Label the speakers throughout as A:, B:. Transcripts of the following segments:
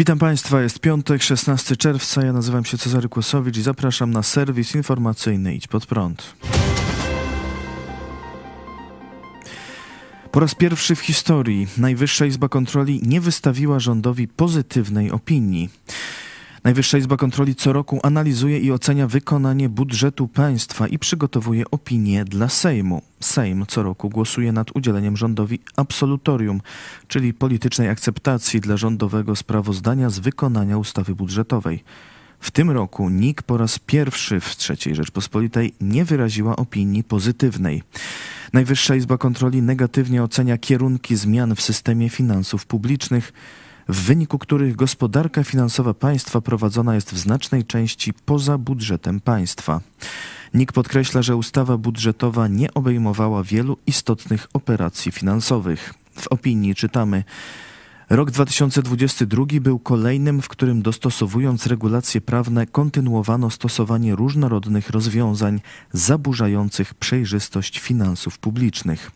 A: Witam Państwa, jest piątek, 16 czerwca. Ja nazywam się Cezary Kłosowicz i zapraszam na serwis informacyjny Idź Pod Prąd. Po raz pierwszy w historii Najwyższa Izba Kontroli nie wystawiła rządowi pozytywnej opinii. Najwyższa Izba Kontroli co roku analizuje i ocenia wykonanie budżetu państwa i przygotowuje opinie dla Sejmu. Sejm co roku głosuje nad udzieleniem rządowi absolutorium, czyli politycznej akceptacji dla rządowego sprawozdania z wykonania ustawy budżetowej. W tym roku NIK po raz pierwszy w III Rzeczpospolitej nie wyraziła opinii pozytywnej. Najwyższa Izba Kontroli negatywnie ocenia kierunki zmian w systemie finansów publicznych, w wyniku których gospodarka finansowa państwa prowadzona jest w znacznej części poza budżetem państwa. NIK podkreśla, że ustawa budżetowa nie obejmowała wielu istotnych operacji finansowych. W opinii czytamy, Rok 2022 był kolejnym, w którym dostosowując regulacje prawne kontynuowano stosowanie różnorodnych rozwiązań zaburzających przejrzystość finansów publicznych.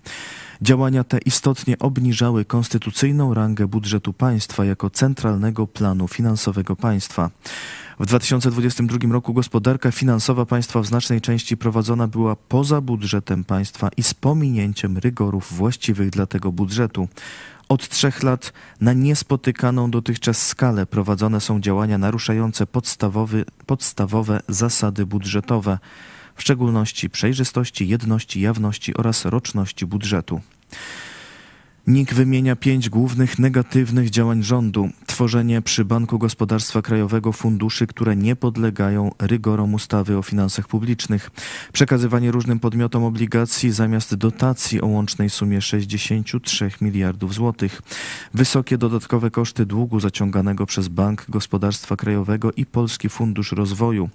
A: Działania te istotnie obniżały konstytucyjną rangę budżetu państwa jako centralnego planu finansowego państwa. W 2022 roku gospodarka finansowa państwa w znacznej części prowadzona była poza budżetem państwa i z pominięciem rygorów właściwych dla tego budżetu. Od trzech lat na niespotykaną dotychczas skalę prowadzone są działania naruszające podstawowe zasady budżetowe, w szczególności przejrzystości, jedności, jawności oraz roczności budżetu. NIK wymienia pięć głównych negatywnych działań rządu. Tworzenie przy Banku Gospodarstwa Krajowego funduszy, które nie podlegają rygorom ustawy o finansach publicznych. Przekazywanie różnym podmiotom obligacji zamiast dotacji o łącznej sumie 63 miliardów złotych. Wysokie dodatkowe koszty długu zaciąganego przez Bank Gospodarstwa Krajowego i Polski Fundusz Rozwoju.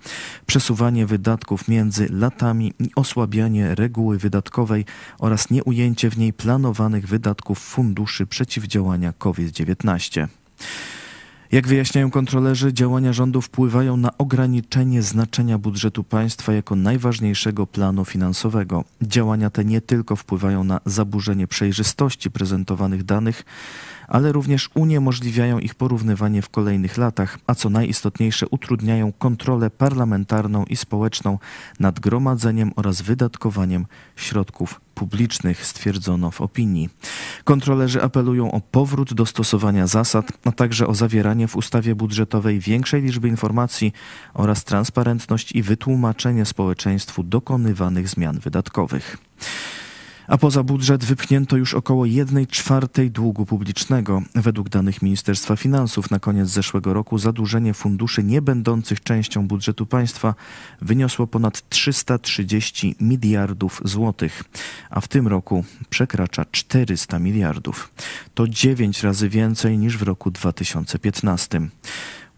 A: Przesuwanie wydatków między latami i osłabianie reguły wydatkowej oraz nieujęcie w niej planowanych wydatków funduszy przeciwdziałania COVID-19. Jak wyjaśniają kontrolerzy, działania rządu wpływają na ograniczenie znaczenia budżetu państwa jako najważniejszego planu finansowego. Działania te nie tylko wpływają na zaburzenie przejrzystości prezentowanych danych, ale również uniemożliwiają ich porównywanie w kolejnych latach, a co najistotniejsze utrudniają kontrolę parlamentarną i społeczną nad gromadzeniem oraz wydatkowaniem środków publicznych, stwierdzono w opinii. Kontrolerzy apelują o powrót do stosowania zasad, a także o zawieranie w ustawie budżetowej większej liczby informacji oraz transparentność i wytłumaczenie społeczeństwu dokonywanych zmian wydatkowych a poza budżet wypchnięto już około 1 czwartej długu publicznego. Według danych Ministerstwa Finansów na koniec zeszłego roku zadłużenie funduszy nie będących częścią budżetu państwa wyniosło ponad 330 miliardów złotych, a w tym roku przekracza 400 miliardów. To 9 razy więcej niż w roku 2015.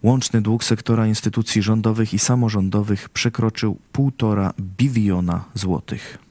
A: Łączny dług sektora instytucji rządowych i samorządowych przekroczył 1,5 biliona złotych.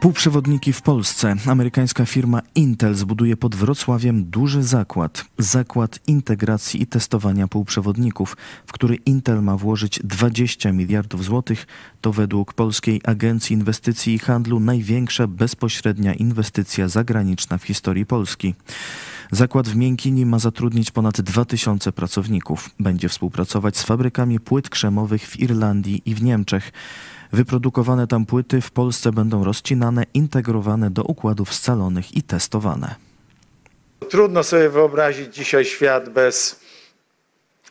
A: Półprzewodniki w Polsce. Amerykańska firma Intel zbuduje pod Wrocławiem duży zakład. Zakład integracji i testowania półprzewodników, w który Intel ma włożyć 20 miliardów złotych. To według Polskiej Agencji Inwestycji i Handlu największa bezpośrednia inwestycja zagraniczna w historii Polski. Zakład w Miękini ma zatrudnić ponad 2000 pracowników. Będzie współpracować z fabrykami płyt krzemowych w Irlandii i w Niemczech. Wyprodukowane tam płyty w Polsce będą rozcinane, integrowane do układów scalonych i testowane.
B: Trudno sobie wyobrazić dzisiaj świat bez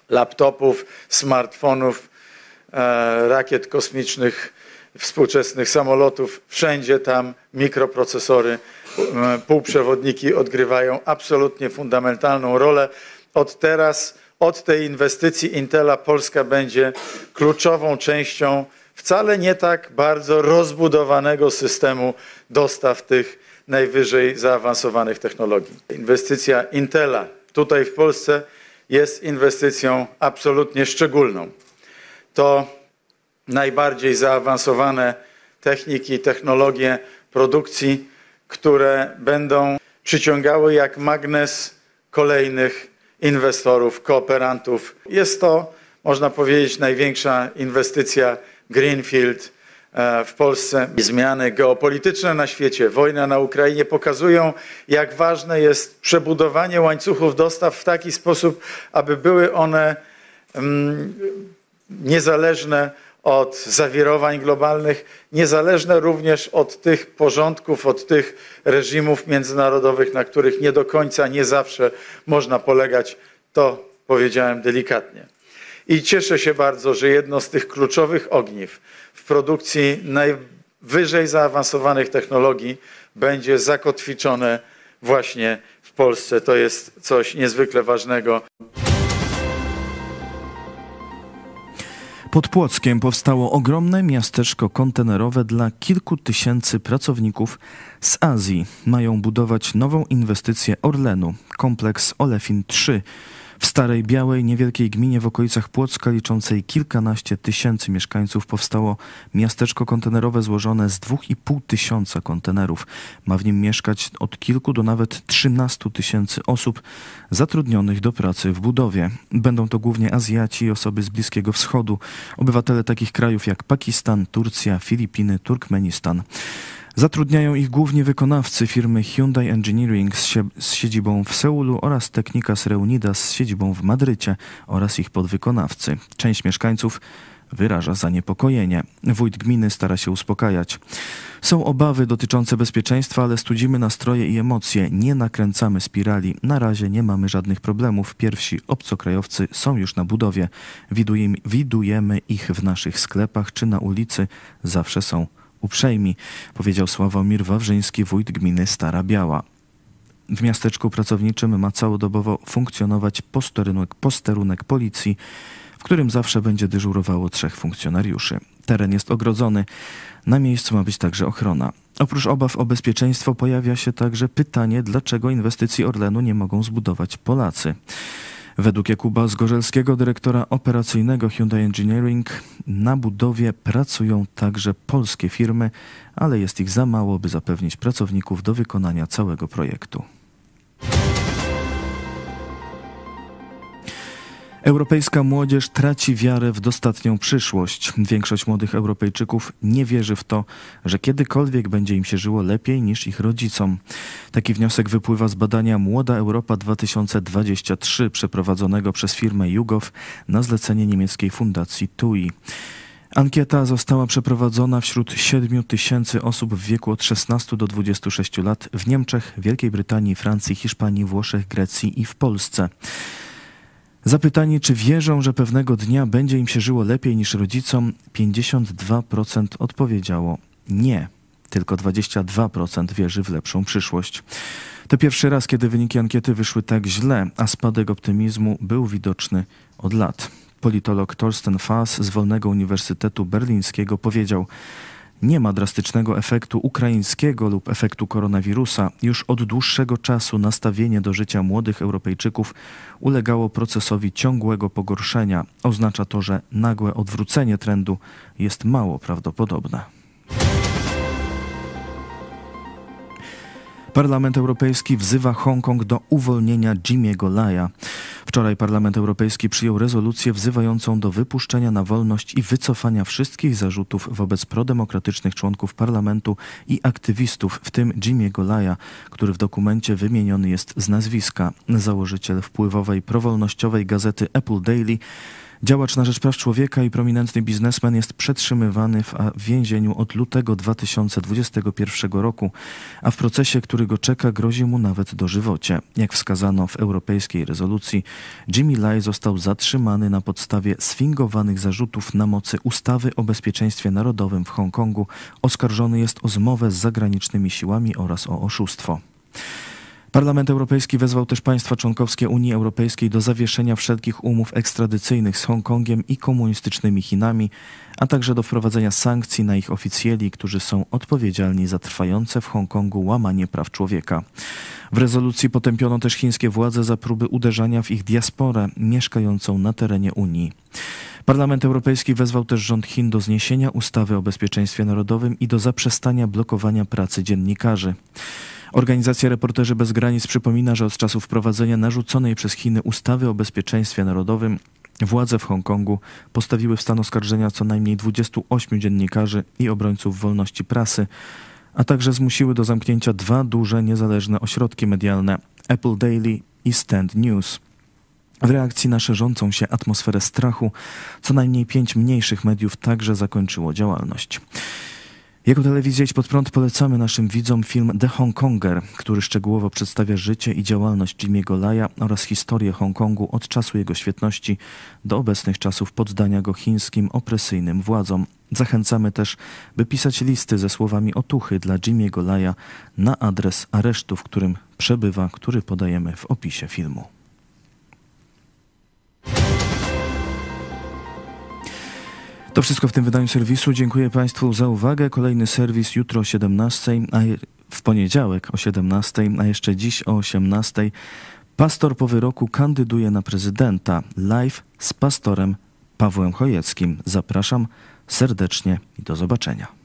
B: laptopów, smartfonów, e, rakiet kosmicznych, współczesnych samolotów. Wszędzie tam mikroprocesory, e, półprzewodniki odgrywają absolutnie fundamentalną rolę. Od teraz, od tej inwestycji Intela Polska będzie kluczową częścią wcale nie tak bardzo rozbudowanego systemu dostaw tych najwyżej zaawansowanych technologii. Inwestycja Intela tutaj w Polsce jest inwestycją absolutnie szczególną. To najbardziej zaawansowane techniki, technologie produkcji, które będą przyciągały jak magnes kolejnych inwestorów, kooperantów. Jest to, można powiedzieć, największa inwestycja Greenfield w Polsce. Zmiany geopolityczne na świecie, wojna na Ukrainie pokazują, jak ważne jest przebudowanie łańcuchów dostaw w taki sposób, aby były one mm, niezależne od zawirowań globalnych, niezależne również od tych porządków, od tych reżimów międzynarodowych, na których nie do końca, nie zawsze można polegać. To powiedziałem delikatnie. I cieszę się bardzo, że jedno z tych kluczowych ogniw w produkcji najwyżej zaawansowanych technologii będzie zakotwiczone właśnie w Polsce. To jest coś niezwykle ważnego.
A: Pod Płockiem powstało ogromne miasteczko kontenerowe dla kilku tysięcy pracowników z Azji. Mają budować nową inwestycję Orlenu, kompleks Olefin 3 w Starej Białej, niewielkiej gminie w okolicach Płocka, liczącej kilkanaście tysięcy mieszkańców, powstało miasteczko kontenerowe złożone z dwóch i pół tysiąca kontenerów. Ma w nim mieszkać od kilku do nawet 13 tysięcy osób zatrudnionych do pracy w budowie. Będą to głównie Azjaci i osoby z Bliskiego Wschodu, obywatele takich krajów jak Pakistan, Turcja, Filipiny, Turkmenistan. Zatrudniają ich głównie wykonawcy firmy Hyundai Engineering z, siedzibą w Seulu oraz Technicas Reunidas z siedzibą w Madrycie oraz ich podwykonawcy. Część mieszkańców wyraża zaniepokojenie. Wójt gminy stara się uspokajać. Są obawy dotyczące bezpieczeństwa, ale studzimy nastroje i emocje. Nie nakręcamy spirali. Na razie nie mamy żadnych problemów. Pierwsi obcokrajowcy są już na budowie. Widujemy ich w naszych sklepach czy na ulicy. Zawsze są uprzejmi, powiedział Sławomir Wawrzyński, wójt gminy Stara Biała. W miasteczku pracowniczym ma całodobowo funkcjonować posterunek, posterunek policji, w którym zawsze będzie dyżurowało trzech funkcjonariuszy. Teren jest ogrodzony, na miejscu ma być także ochrona. Oprócz obaw o bezpieczeństwo pojawia się także pytanie, dlaczego inwestycji Orlenu nie mogą zbudować Polacy. Według Jakuba Zgorzelskiego, dyrektora operacyjnego Hyundai Engineering, na budowie pracują także polskie firmy, ale jest ich za mało, by zapewnić pracowników do wykonania całego projektu. Europejska młodzież traci wiarę w dostatnią przyszłość. Większość młodych Europejczyków nie wierzy w to, że kiedykolwiek będzie im się żyło lepiej niż ich rodzicom. Taki wniosek wypływa z badania Młoda Europa 2023 przeprowadzonego przez firmę Jugow na zlecenie niemieckiej fundacji TUI. Ankieta została przeprowadzona wśród 7 tysięcy osób w wieku od 16 do 26 lat w Niemczech, Wielkiej Brytanii, Francji, Hiszpanii, Włoszech, Grecji i w Polsce. Zapytani, czy wierzą, że pewnego dnia będzie im się żyło lepiej niż rodzicom, 52% odpowiedziało nie. Tylko 22% wierzy w lepszą przyszłość. To pierwszy raz, kiedy wyniki ankiety wyszły tak źle, a spadek optymizmu był widoczny od lat. Politolog Torsten Fass z Wolnego Uniwersytetu Berlińskiego powiedział: nie ma drastycznego efektu ukraińskiego lub efektu koronawirusa. Już od dłuższego czasu nastawienie do życia młodych Europejczyków ulegało procesowi ciągłego pogorszenia. Oznacza to, że nagłe odwrócenie trendu jest mało prawdopodobne. Parlament Europejski wzywa Hongkong do uwolnienia Jimmy'ego Laja. Wczoraj Parlament Europejski przyjął rezolucję wzywającą do wypuszczenia na wolność i wycofania wszystkich zarzutów wobec prodemokratycznych członków parlamentu i aktywistów, w tym Jimmy'ego Laja, który w dokumencie wymieniony jest z nazwiska. Założyciel wpływowej prowolnościowej gazety Apple Daily Działacz na rzecz praw człowieka i prominentny biznesmen jest przetrzymywany w więzieniu od lutego 2021 roku, a w procesie, który go czeka, grozi mu nawet dożywocie. Jak wskazano w europejskiej rezolucji, Jimmy Lai został zatrzymany na podstawie sfingowanych zarzutów na mocy ustawy o bezpieczeństwie narodowym w Hongkongu. Oskarżony jest o zmowę z zagranicznymi siłami oraz o oszustwo. Parlament Europejski wezwał też państwa członkowskie Unii Europejskiej do zawieszenia wszelkich umów ekstradycyjnych z Hongkongiem i komunistycznymi Chinami, a także do wprowadzenia sankcji na ich oficjeli, którzy są odpowiedzialni za trwające w Hongkongu łamanie praw człowieka. W rezolucji potępiono też chińskie władze za próby uderzania w ich diasporę mieszkającą na terenie Unii. Parlament Europejski wezwał też rząd Chin do zniesienia ustawy o bezpieczeństwie narodowym i do zaprzestania blokowania pracy dziennikarzy. Organizacja Reporterzy Bez Granic przypomina, że od czasu wprowadzenia narzuconej przez Chiny ustawy o bezpieczeństwie narodowym Władze w Hongkongu postawiły w stan oskarżenia co najmniej 28 dziennikarzy i obrońców wolności prasy, a także zmusiły do zamknięcia dwa duże niezależne ośrodki medialne Apple Daily i Stand News. W reakcji na szerzącą się atmosferę strachu, co najmniej pięć mniejszych mediów także zakończyło działalność. Jako telewizja Idź Pod Prąd polecamy naszym widzom film The Hongkonger, który szczegółowo przedstawia życie i działalność Jimmy'ego Laja oraz historię Hongkongu od czasu jego świetności do obecnych czasów poddania go chińskim opresyjnym władzom. Zachęcamy też, by pisać listy ze słowami otuchy dla Jimmy'ego Laja na adres aresztu, w którym przebywa, który podajemy w opisie filmu. To wszystko w tym wydaniu serwisu. Dziękuję Państwu za uwagę. Kolejny serwis jutro o 17, a w poniedziałek o 17, a jeszcze dziś o 18. Pastor po wyroku kandyduje na prezydenta. Live z pastorem Pawłem Chojeckim. Zapraszam serdecznie i do zobaczenia.